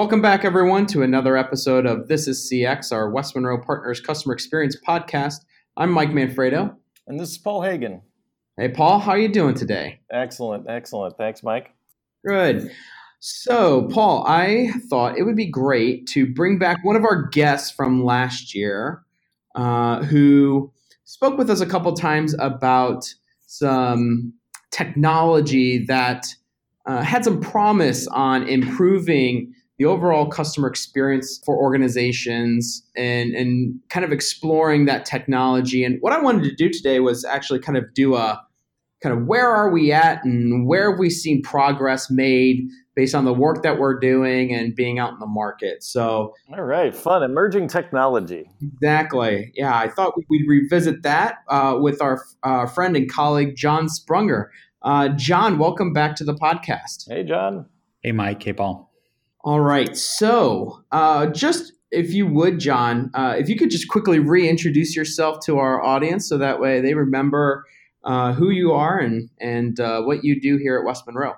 Welcome back, everyone, to another episode of This is CX, our West Monroe Partners Customer Experience podcast. I'm Mike Manfredo. And this is Paul Hagen. Hey, Paul, how are you doing today? Excellent, excellent. Thanks, Mike. Good. So, Paul, I thought it would be great to bring back one of our guests from last year uh, who spoke with us a couple times about some technology that uh, had some promise on improving the overall customer experience for organizations and, and kind of exploring that technology. And what I wanted to do today was actually kind of do a kind of where are we at and where have we seen progress made based on the work that we're doing and being out in the market. So, all right, fun emerging technology. Exactly. Yeah, I thought we'd revisit that uh, with our uh, friend and colleague John Sprunger. Uh, John, welcome back to the podcast. Hey, John. Hey, Mike. Hey, Paul. All right. So, uh, just if you would, John, uh, if you could just quickly reintroduce yourself to our audience so that way they remember uh, who you are and, and uh, what you do here at West Monroe.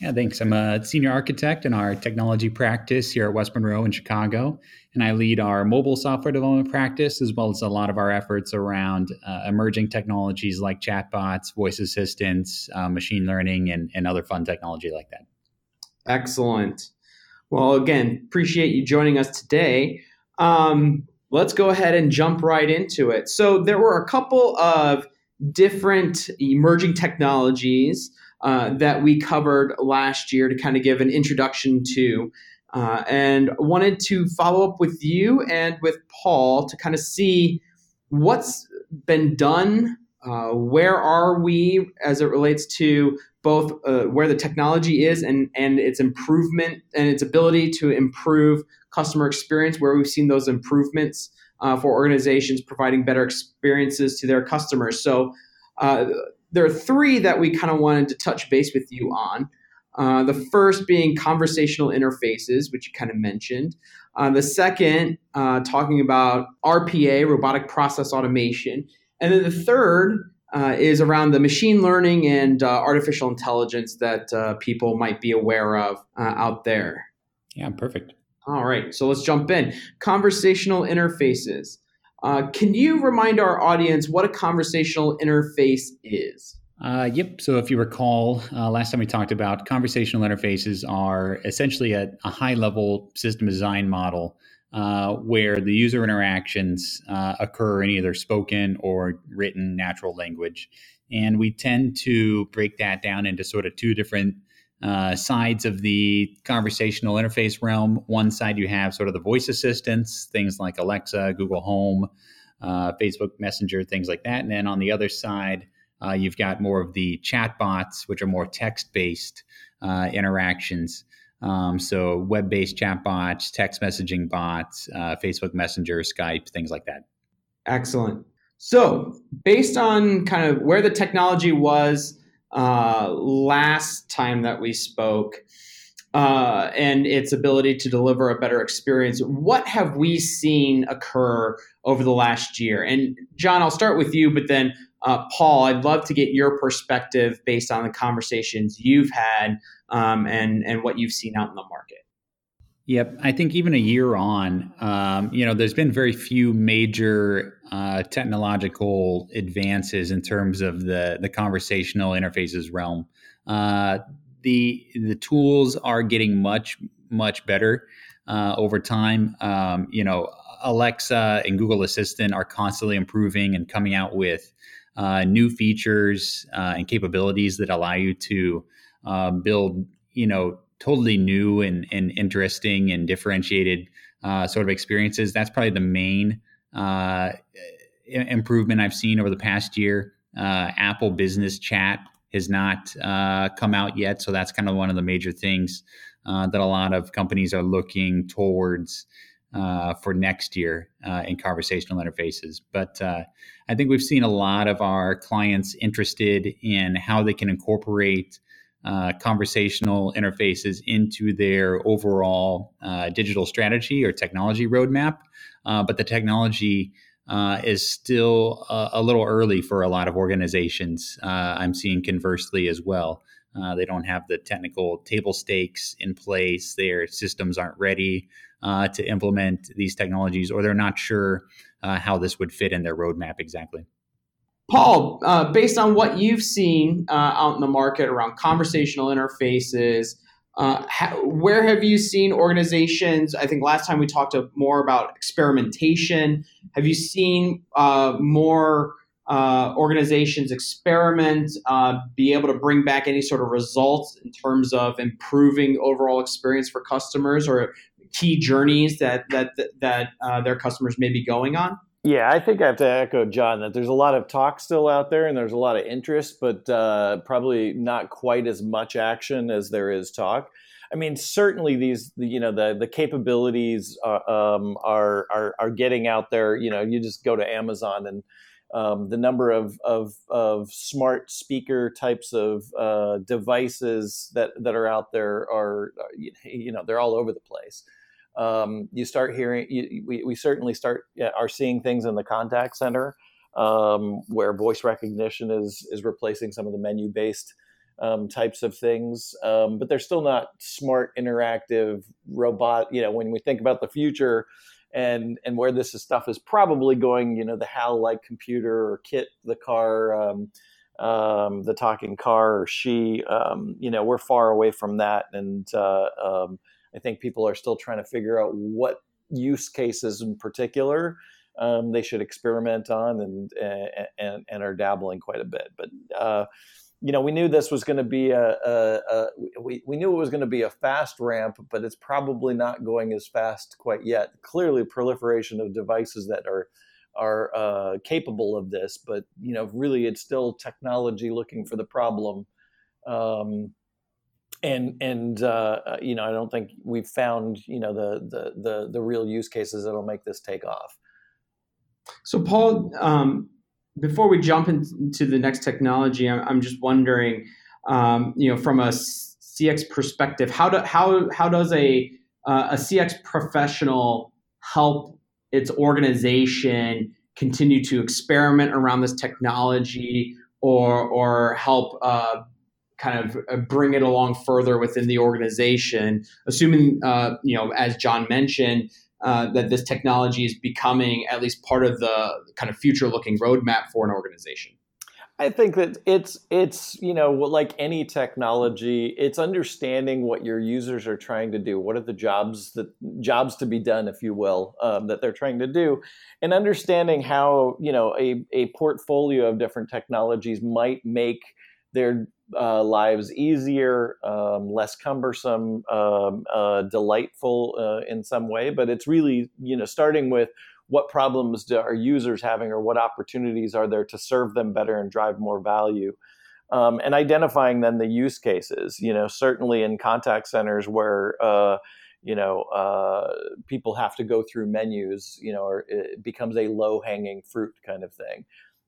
Yeah, thanks. I'm a senior architect in our technology practice here at West Monroe in Chicago, and I lead our mobile software development practice as well as a lot of our efforts around uh, emerging technologies like chatbots, voice assistants, uh, machine learning, and, and other fun technology like that. Excellent. Well, again, appreciate you joining us today. Um, let's go ahead and jump right into it. So, there were a couple of different emerging technologies uh, that we covered last year to kind of give an introduction to. Uh, and wanted to follow up with you and with Paul to kind of see what's been done, uh, where are we as it relates to both uh, where the technology is and and its improvement and its ability to improve customer experience where we've seen those improvements uh, for organizations providing better experiences to their customers. So uh, there are three that we kind of wanted to touch base with you on. Uh, the first being conversational interfaces which you kind of mentioned. Uh, the second uh, talking about rpa robotic process automation. And then the third uh, is around the machine learning and uh, artificial intelligence that uh, people might be aware of uh, out there. Yeah, perfect. All right, so let's jump in. Conversational interfaces. Uh, can you remind our audience what a conversational interface is? Uh, yep. So, if you recall, last time we talked about conversational interfaces are essentially a, a high level system design model uh, where the user interactions uh, occur in either spoken or written natural language. And we tend to break that down into sort of two different uh, sides of the conversational interface realm. One side, you have sort of the voice assistants, things like Alexa, Google Home, uh, Facebook Messenger, things like that. And then on the other side, uh, you've got more of the chatbots, which are more text based uh, interactions. Um, so web-based chat bots, text messaging bots, uh, Facebook Messenger, Skype, things like that. Excellent. So based on kind of where the technology was uh, last time that we spoke, uh, and its ability to deliver a better experience. What have we seen occur over the last year? And John, I'll start with you, but then uh, Paul, I'd love to get your perspective based on the conversations you've had um, and and what you've seen out in the market. Yep, I think even a year on, um, you know, there's been very few major uh, technological advances in terms of the the conversational interfaces realm. Uh, the the tools are getting much much better uh, over time. Um, you know, Alexa and Google Assistant are constantly improving and coming out with uh, new features uh, and capabilities that allow you to uh, build, you know, totally new and, and interesting and differentiated uh, sort of experiences. That's probably the main uh, improvement I've seen over the past year. Uh, Apple Business Chat has not come out yet, so that's kind of one of the major things that a lot of companies are looking towards uh, for next year uh, in conversational interfaces. But uh, I think we've seen a lot of our clients interested in how they can incorporate uh, conversational interfaces into their overall uh, digital strategy or technology roadmap. Uh, but the technology is still a, a, little early for a lot of organizations. I'm seeing conversely as well. Uh, they don't have the technical table stakes in place. Their systems aren't ready uh, to implement these technologies, or they're not sure uh, how this would fit in their roadmap exactly. Paul, uh, based on what you've seen uh, out in the market around conversational interfaces, uh, ha- where have you seen organizations? I think last time we talked more about experimentation. Have you seen uh, more uh, organizations experiment, uh, be able to bring back any sort of results in terms of improving overall experience for customers or key journeys that that that their customers may be going on? Yeah, I think I have to echo John that there's a lot of talk still out there and there's a lot of interest, but uh, probably not quite as much action as there is talk. I mean, certainly these, you know, the the capabilities uh, um, are, are are getting out there. You know, you just go to Amazon and um, the number of, of of smart speaker types of uh, devices that that are out there are, you know, they're all over the place um, you start hearing you, we, we certainly start are seeing things in the contact center um, where voice recognition is is replacing some of the menu based um, types of things. Um, but they're still not smart interactive robot you know when we think about the future and and where this is, stuff is probably going you know the hal like computer or KITT, the car um, um, the talking car or she you know we're far away from that and uh, I think people are still trying to figure out what use cases in particular um, they should experiment on and, and and are dabbling quite a bit. But uh, you know, we knew this was going to be a, a, a, we, we knew it was going to be a fast ramp, but it's probably not going as fast quite yet. Clearly, proliferation of devices that are are uh, capable of this, but you know, really, it's still technology looking for the problem. Um, and and uh, you know I don't think we've found you know the the the, the real use cases that'll make this take off. So Paul, um, before we jump into the next technology, I'm just wondering, um, you know, from a CX perspective, how do how how does a uh, a CX professional help its organization continue to experiment around this technology or or help uh, kind of uh, bring it along further within the organization, assuming, uh, you know, as John mentioned, uh, that this technology is becoming at least part of the kind of future looking roadmap for an organization? I think that it's it's you know like any technology, it's understanding what your users are trying to do. What are the jobs that jobs to be done, if you will, um, that they're trying to do, and understanding how you know a a portfolio of different technologies might make their uh, lives easier, um, less cumbersome, um, uh, delightful uh, in some way. But it's really, you know, starting with what problems do our users having or what opportunities are there to serve them better and drive more value. Um, and identifying then the use cases, you know, certainly in contact centers where, uh, you know, uh, people have to go through menus, you know, or it becomes a low hanging fruit kind of thing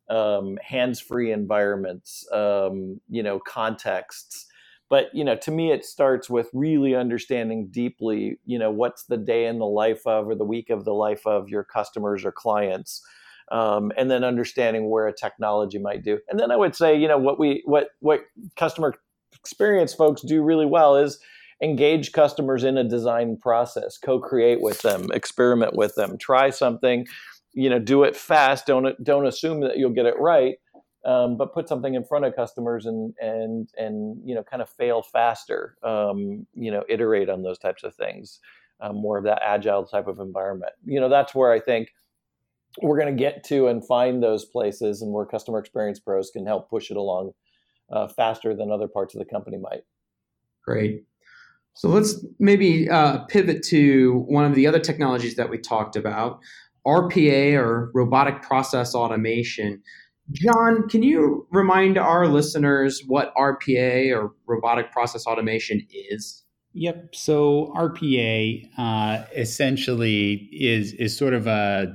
um, hands-free environments, um, you know, contexts. But you know, to me, it starts with really understanding deeply, you know, what's the day in the life of or the week of the life of your customers or clients, um, and then understanding where a technology might do. And then I would say, you know, what we what what customer experience folks do really well is engage customers in a design process, co-create with them, experiment with them, try something you know do it fast. Don't don't assume that you'll get it right um, but put something in front of customers and and and you know kind of fail faster um, you know iterate on those types of things um, more of that agile type of environment. You know that's where i think we're going to get to and find those places and where customer experience pros can help push it along uh, faster than other parts of the company might. Great. So let's maybe uh, pivot to one of the other technologies that we talked about RPA or robotic process automation. John, can you remind our listeners what RPA or robotic process automation is? Yep. So RPA uh, essentially is is sort of a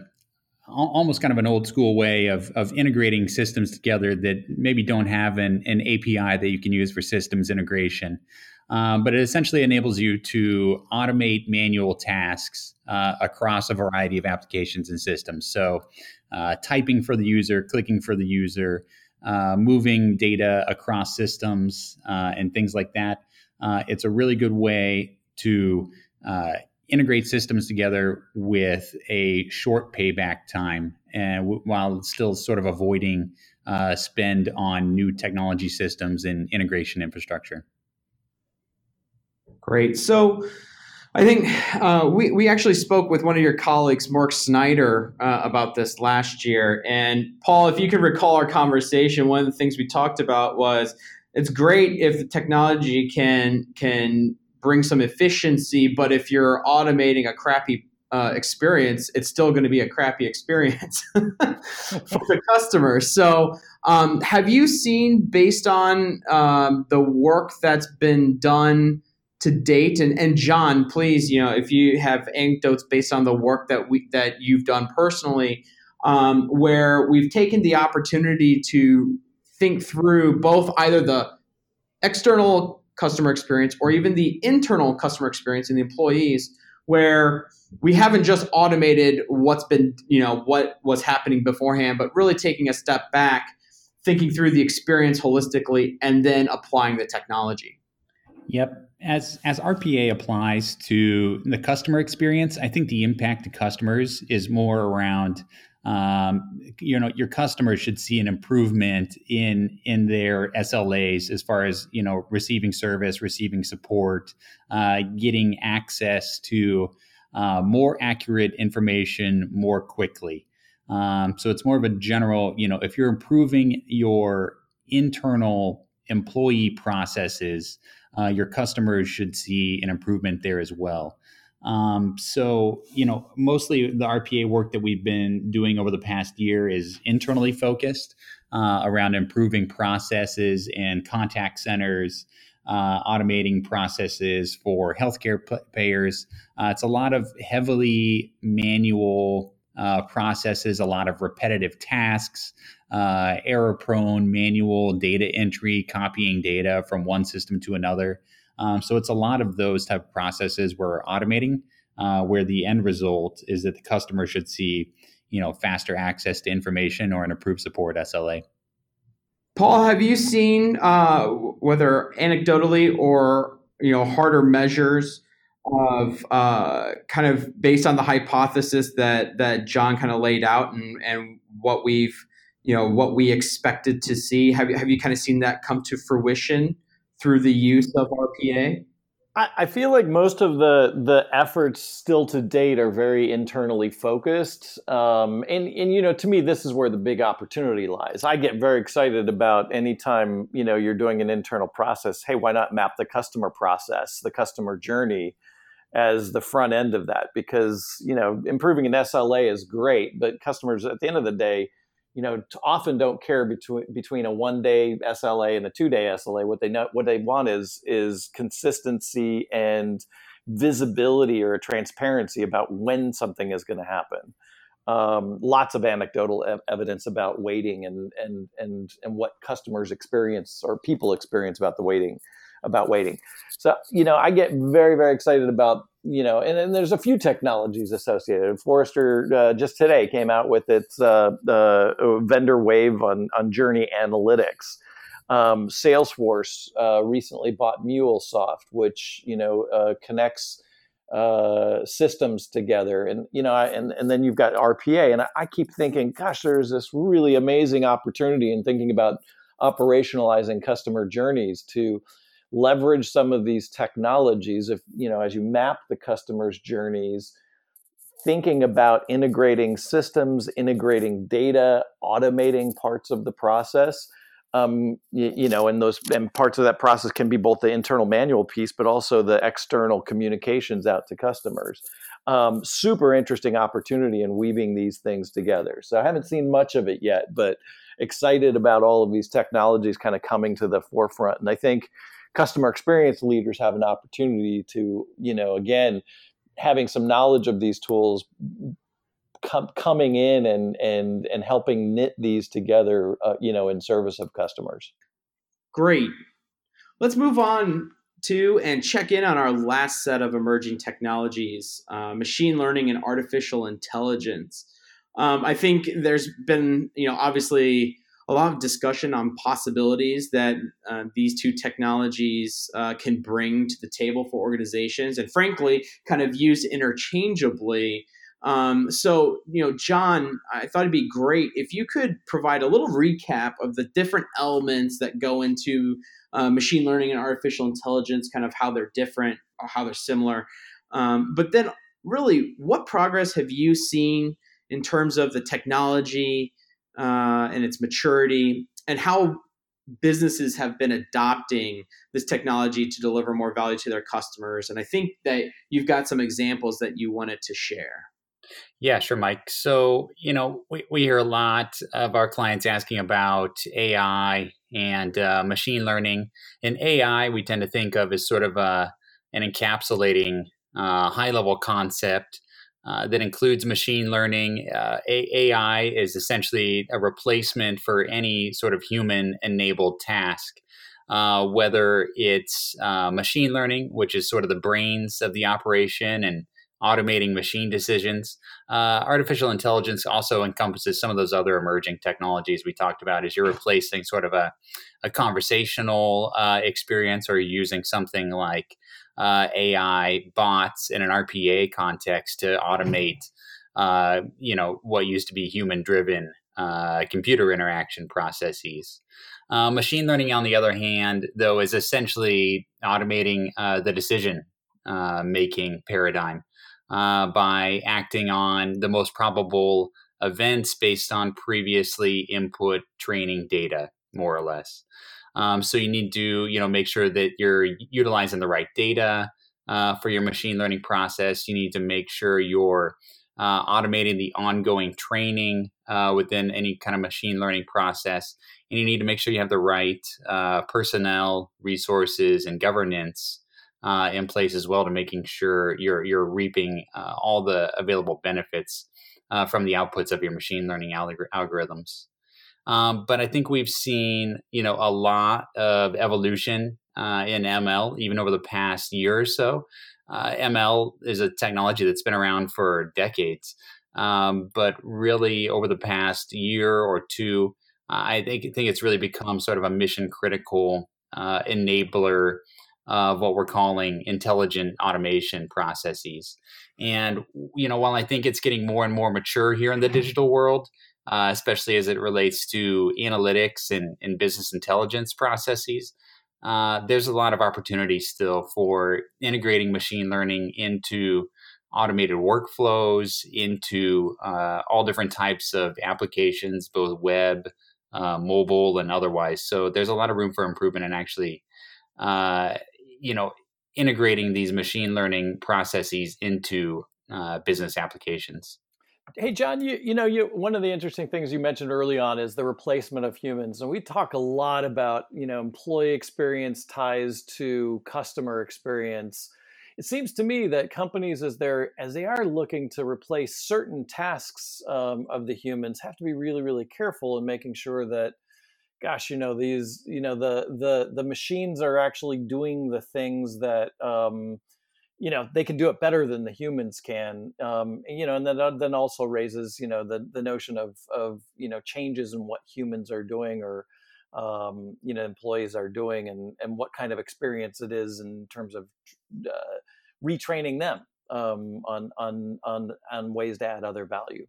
almost kind of an old school way of of integrating systems together that maybe don't have an, an API that you can use for systems integration. Um, but it essentially enables you to automate manual tasks uh, across a variety of applications and systems. So, uh, typing for the user, clicking for the user, uh, moving data across systems uh, and things like that. Uh, it's a really good way to uh, integrate systems together with a short payback time, and w- while still sort of avoiding spend on new technology systems and integration infrastructure. Great. So I think uh, we, we actually spoke with one of your colleagues, Mark Snyder, uh, about this last year. And Paul, if you can recall our conversation, one of the things we talked about was it's great if the technology can can bring some efficiency, but if you're automating a crappy uh, experience, it's still going to be a crappy experience for the customer. So, um, have you seen, based on um, the work that's been done? To date. And, and john please you know if you have anecdotes based on the work that we that you've done personally um, where we've taken the opportunity to think through both either the external customer experience or even the internal customer experience in the employees where we haven't just automated what's been you know what was happening beforehand but really taking a step back thinking through the experience holistically and then applying the technology yep as as RPA applies to the customer experience, I think the impact to customers is more around um, you know your customers should see an improvement in in their SLAs as far as you know receiving service, receiving support, uh, getting access to uh, more accurate information more quickly. Um, so it's more of a general, you know, if you're improving your internal employee processes, uh, your customers should see an improvement there as well. Um, so, you know, mostly the RPA work that we've been doing over the past year is internally focused uh, around improving processes and contact centers, uh, automating processes for healthcare payers. Uh, it's a lot of heavily manual uh, processes, a lot of repetitive tasks, uh, error prone manual data entry, copying data from one system to another. Um, so it's a lot of those type of processes we're automating, uh, where the end result is that the customer should see, you know, faster access to information or an improved support SLA. Paul, have you seen uh, whether anecdotally or you know harder measures of uh, kind of based on the hypothesis that that John kind of laid out and and what we've you know what we expected to see. Have you have you kind of seen that come to fruition through the use of RPA? I feel like most of the the efforts still to date are very internally focused, um, and and you know to me this is where the big opportunity lies. I get very excited about anytime you know you're doing an internal process. Hey, why not map the customer process, the customer journey, as the front end of that? Because you know improving an SLA is great, but customers at the end of the day you know, often don't care between between a one day SLA and a two day SLA. What they know, what they want is is consistency and visibility or transparency about when something is going to happen. Um, lots of anecdotal ev- evidence about waiting and and and and what customers experience or people experience about the waiting about waiting. So you know, I get very very excited about you know, and then there's a few technologies associated. Forrester uh, just today came out with its uh, uh, vendor wave on, on Journey Analytics. Um, Salesforce uh, recently bought MuleSoft, which you know uh, connects uh, systems together, and you know, and and then you've got RPA, and I, I keep thinking, gosh, there's this really amazing opportunity in thinking about operationalizing customer journeys to leverage some of these technologies. If you know as you map the customer's journeys thinking about integrating systems integrating data automating parts of the process um, you, you, know and those and parts of that process can be both the internal manual piece but also the external communications out to customers. Um, super interesting opportunity in weaving these things together. So i haven't seen much of it yet but excited about all of these technologies kind of coming to the forefront. And i think customer experience leaders have an opportunity to, you know, again, having some knowledge of these tools com- coming in and and and helping knit these together uh, you know in service of customers. Great. Let's move on to and check in on our last set of emerging technologies uh, machine learning and artificial intelligence. Um, i think there's been you know obviously a lot of discussion on possibilities that uh, these two technologies uh, can bring to the table for organizations, and frankly, kind of used interchangeably. Um, so, you know, John, I thought it'd be great if you could provide a little recap of the different elements that go into uh, machine learning and artificial intelligence, kind of how they're different or how they're similar. Um, but then, really, what progress have you seen in terms of the technology uh, and its maturity, and how businesses have been adopting this technology to deliver more value to their customers? And I think that you've got some examples that you wanted to share. Yeah, sure, Mike. So, you know, we, we hear a lot of our clients asking about AI and uh, machine learning. And AI, we tend to think of as sort of a, an encapsulating uh, high level concept uh, that includes machine learning. Uh, AI is essentially a replacement for any sort of human enabled task. Uh, whether it's uh, machine learning, which is sort of the brains of the operation and automating machine decisions. Uh, artificial intelligence also encompasses some of those other emerging technologies we talked about as you're replacing sort of a, a conversational uh, experience or using something like uh, AI bots in an RPA context to automate, uh, you know, what used to be human driven uh, computer interaction processes. Uh, machine learning, on the other hand, though, is essentially automating the decision making paradigm uh, by acting on the most probable events based on previously input training data, more or less. Um, so you need to, you know, make sure that you're utilizing the right data uh, for your machine learning process. You need to make sure you're uh, automating the ongoing training uh, within any kind of machine learning process, and you need to make sure you have the right uh, personnel, resources, and governance uh, in place as well to making sure you're you're reaping uh, all the available benefits uh, from the outputs of your machine learning algor- algorithms. Um, but I think we've seen you know a lot of evolution uh, in ML even over the past year or so. Uh, ML is a technology that's been around for decades, um, but really over the past year or two, I think I think it's really become sort of a mission critical uh, enabler of what we're calling intelligent automation processes. And, you know, while I think it's getting more and more mature here in the digital world, uh, especially as it relates to analytics and, and business intelligence processes, uh, there's a lot of opportunity still for integrating machine learning into automated workflows, into uh, all different types of applications, both web, uh, mobile, and otherwise. So there's a lot of room for improvement and actually uh, you know integrating these machine learning processes into uh, business applications. Hey, John, you, you know, you, one of the interesting things you mentioned early on is the replacement of humans. And we talk a lot about, you know, employee experience ties to customer experience. It seems to me that companies, as they're as they are looking to replace certain tasks um, of the humans, have to be really, really careful in making sure that gosh you know these you know the the the machines are actually doing the things that um you know they can do it better than the humans can um you know and then uh, then also raises you know the the notion of of you know changes in what humans are doing or um you know employees are doing and and what kind of experience it is in terms of uh, retraining them um on on on on ways to add other value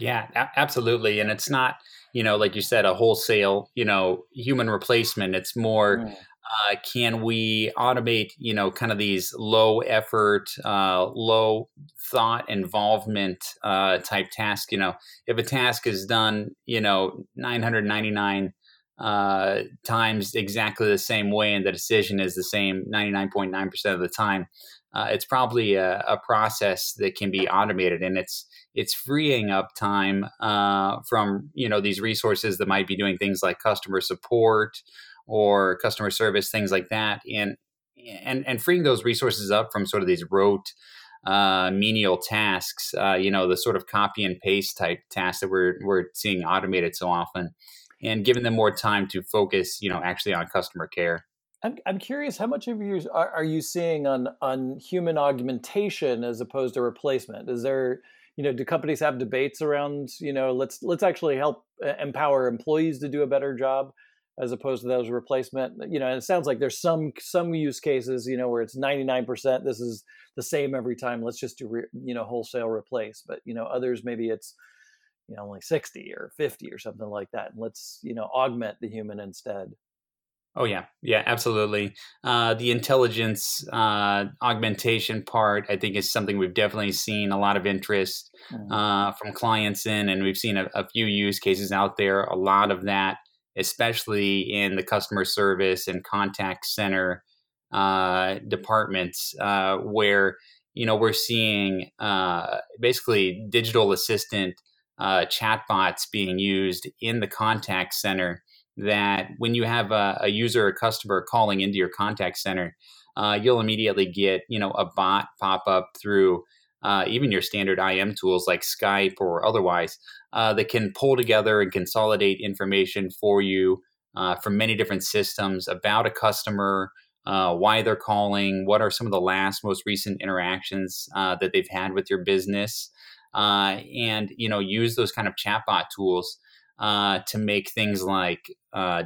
yeah, a- absolutely. And it's not, you know, like you said, a wholesale, you know, human replacement. It's more, mm. Uh, can we automate, you know, kind of these low effort, uh, low thought involvement uh, type tasks? You know, if a task is done, you know, 999 uh, times exactly the same way and the decision is the same 99.9% of the time, uh, it's probably a, a, process that can be automated and it's it's freeing up time uh, from you know these resources that might be doing things like customer support or customer service things like that and and and freeing those resources up from sort of these rote uh, menial tasks uh, you know the sort of copy and paste type tasks that we're we're seeing automated so often and giving them more time to focus you know actually on customer care. I'm, I'm curious how much of you are, are you seeing on on human augmentation as opposed to replacement? Is there you know, do companies have debates around, you know, let's let's actually help uh, empower employees to do a better job as opposed to those replacement you know and it sounds like there's some some use cases you know where it's 99% this is the same every time let's just do re, you know wholesale replace but you know others maybe it's you know only 60 or 50 or something like that and let's you know augment the human instead Oh yeah, yeah, absolutely. Uh, the intelligence uh, augmentation part, I think, is something we've definitely seen a lot of interest mm-hmm. uh, from clients in, and we've seen a, a, few use cases out there. A lot of that especially in the customer service and contact center uh, departments, uh, where you know we're seeing uh, basically digital assistant uh, chatbots being used in the contact center. That when you have a, a user or customer calling into your contact center, uh, you'll immediately get you know a bot pop up through uh, even your standard IM tools like Skype or otherwise, uh, that can pull together and consolidate information for you uh, from many different systems about a customer, uh, why they're calling, what are some of the last, most recent interactions uh, that they've had with your business, uh, and you know use those kind of chatbot tools to make things like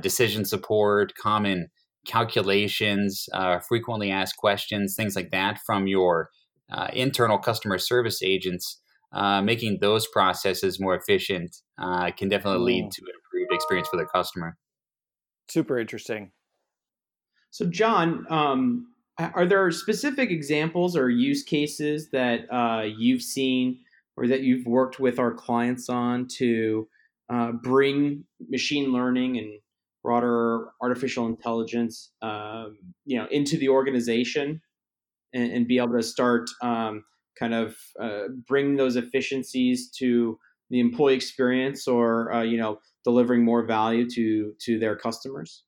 decision support, common calculations, frequently asked questions, things like that from your uh, internal customer service agents, uh, making those processes more efficient uh, can definitely lead to an improved experience for the customer. Super interesting. So, John, um, are there specific examples or use cases that uh, you've seen or that you've worked with our clients on to uh, bring machine learning and broader artificial intelligence, um, you know, into the organization and, and be able to start um, kind of uh, bring those efficiencies to the employee experience or uh, you know delivering more value to to their customers?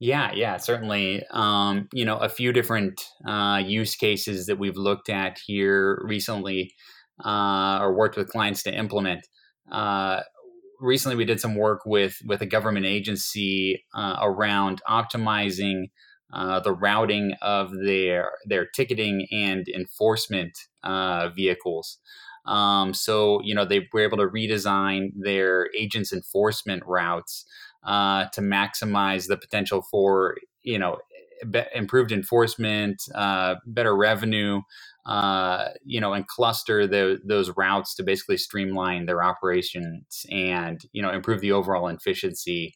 Yeah yeah certainly. Um, you know a few different uh, use cases that we've looked at here recently uh, or worked with clients to implement. Uh, recently we did some work with with a government agency uh, around optimizing uh, the routing of their their ticketing and enforcement uh, vehicles. Um, so you know they were able to redesign their agents enforcement routes uh, to maximize the potential for you know be- improved enforcement, uh, better revenue. Uh, you know, and cluster the, those routes to basically streamline their operations and you know improve the overall efficiency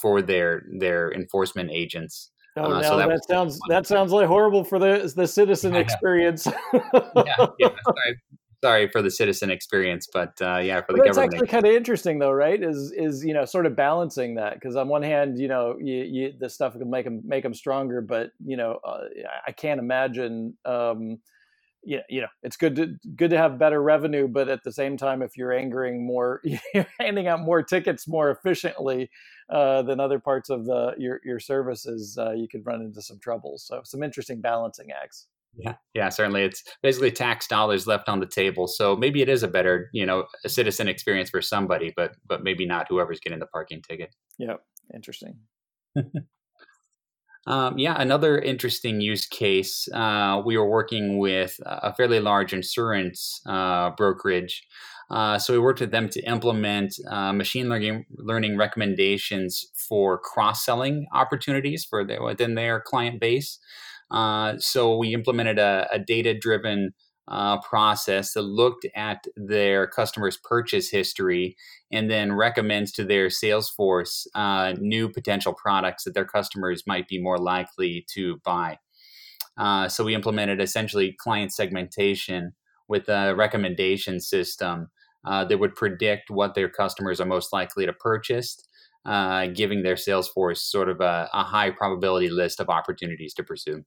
for their their enforcement agents. Oh uh, no, so that, that sounds that sounds like horrible for the the citizen experience. yeah, yeah, sorry, sorry for the citizen experience, but uh, yeah, for the but government. It's actually kind of interesting, though, right? Is is you know sort of balancing that because on one hand, you know, you, you, the stuff can make them make them stronger, but you know, uh, I can't imagine. Um, you know, you know, it's good to good to have better revenue, but at the same time, if you're angering more, you're handing out more tickets more efficiently uh, than other parts of the your your services, uh, you could run into some trouble. So, some interesting balancing acts. Yeah, yeah, certainly. It's basically tax dollars left on the table. So maybe it is a better, you know, a citizen experience for somebody, but but maybe not whoever's getting the parking ticket. Yeah, interesting. Um, yeah, another interesting use case. Uh, we were working with a fairly large insurance uh, brokerage. Uh, so we worked with them to implement uh, machine learning, learning recommendations for cross selling opportunities for their, within their client base. Uh, so we implemented a, a data driven uh, process that looked at their customers' purchase history and then recommends to their sales force uh, new potential products that their customers might be more likely to buy. So we implemented essentially client segmentation with a recommendation system uh, that would predict what their customers are most likely to purchase, uh, giving their sales force sort of a, a high probability list of opportunities to pursue.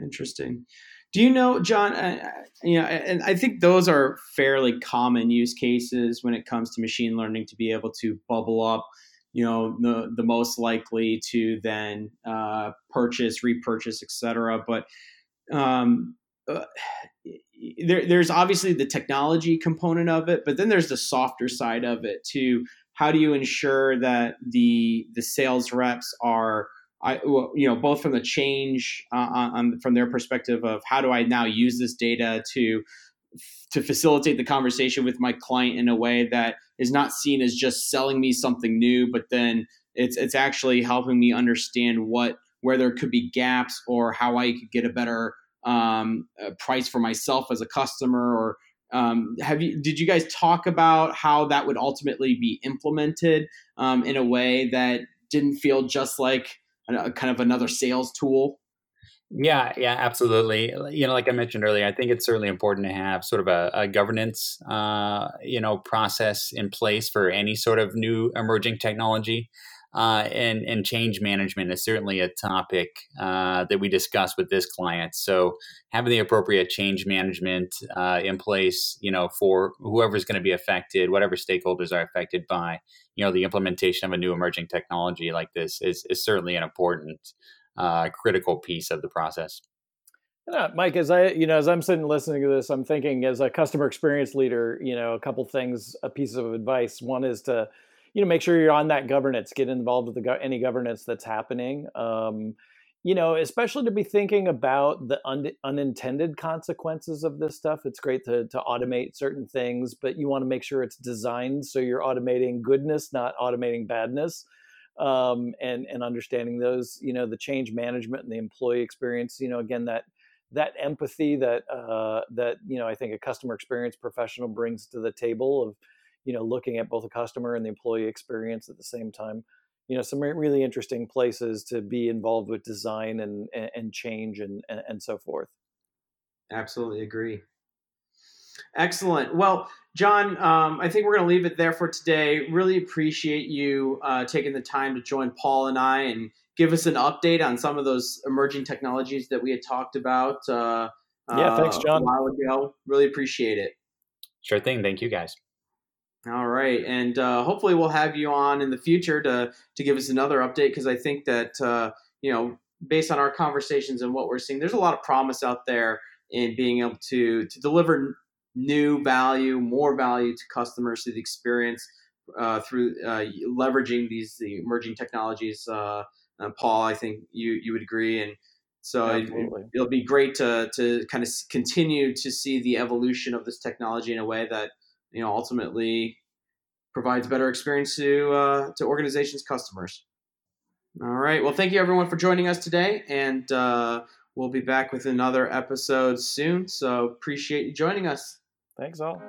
Interesting. Do you know, John? Uh, you know, and I think those are fairly common use cases when it comes to machine learning to be able to bubble up, you know, the the most likely to then uh, purchase, repurchase, etc. But um, uh, there, there's obviously the technology component of it, but then there's the softer side of it too. How do you ensure that the the sales reps are I, you know, both from the change uh, on, from their perspective of how do I now use this data to to facilitate the conversation with my client in a way that is not seen as just selling me something new, but then it's it's actually helping me understand what where there could be gaps or how I could get a better um, price for myself as a customer or um, have you did you guys talk about how that would ultimately be implemented um, in a way that didn't feel just like a, kind of another sales tool yeah, yeah, absolutely. You know, like I mentioned earlier, I think it's certainly important to have sort of a, a governance, uh, you know, process in place for any sort of new emerging technology. Uh, and and change management is certainly a topic uh, that we discuss with this client. So having the appropriate change management uh, in place, you know, for whoever's going to be affected, whatever stakeholders are affected by, you know, the implementation of a new emerging technology like this is is certainly an important uh, critical piece of the process. Yeah, Mike, as I, you know, as I'm sitting listening to this, I'm thinking as a customer experience leader, you know, a couple things, a piece of advice. One is to, you know, make sure you're on that governance, get involved with the, any governance that's happening. Um, you know, especially to be thinking about the un- unintended consequences of this stuff. It's great to, to automate certain things, but you want to make sure it's designed so you're automating goodness, not automating badness um, and and understanding those you know the change management and the employee experience you know again that that empathy that uh, that you know I think a customer experience professional brings to the table of you know looking at both the customer and the employee experience at the same time you know some really interesting places to be involved with design and and change and and, and so forth absolutely agree Excellent. Well, John, um, I think we're going to leave it there for today. Really appreciate you uh, taking the time to join Paul and I and give us an update on some of those emerging technologies that we had talked about. Uh, yeah, thanks, uh, John. A while ago. Really appreciate it. Sure thing. Thank you, guys. All right, and uh, hopefully we'll have you on in the future to to give us another update because I think that uh, you know based on our conversations and what we're seeing, there's a lot of promise out there in being able to to deliver new value, more value to customers to the experience uh, through uh, leveraging these the emerging technologies. Uh, Paul, I think you you would agree, and so it, will be great to to kind of continue to see the evolution of this technology in a way that you know ultimately provides better experience to uh, to organizations' customers. All right. Well, thank you everyone for joining us today, and uh, we'll be back with another episode soon. So appreciate you joining us. Thanks all.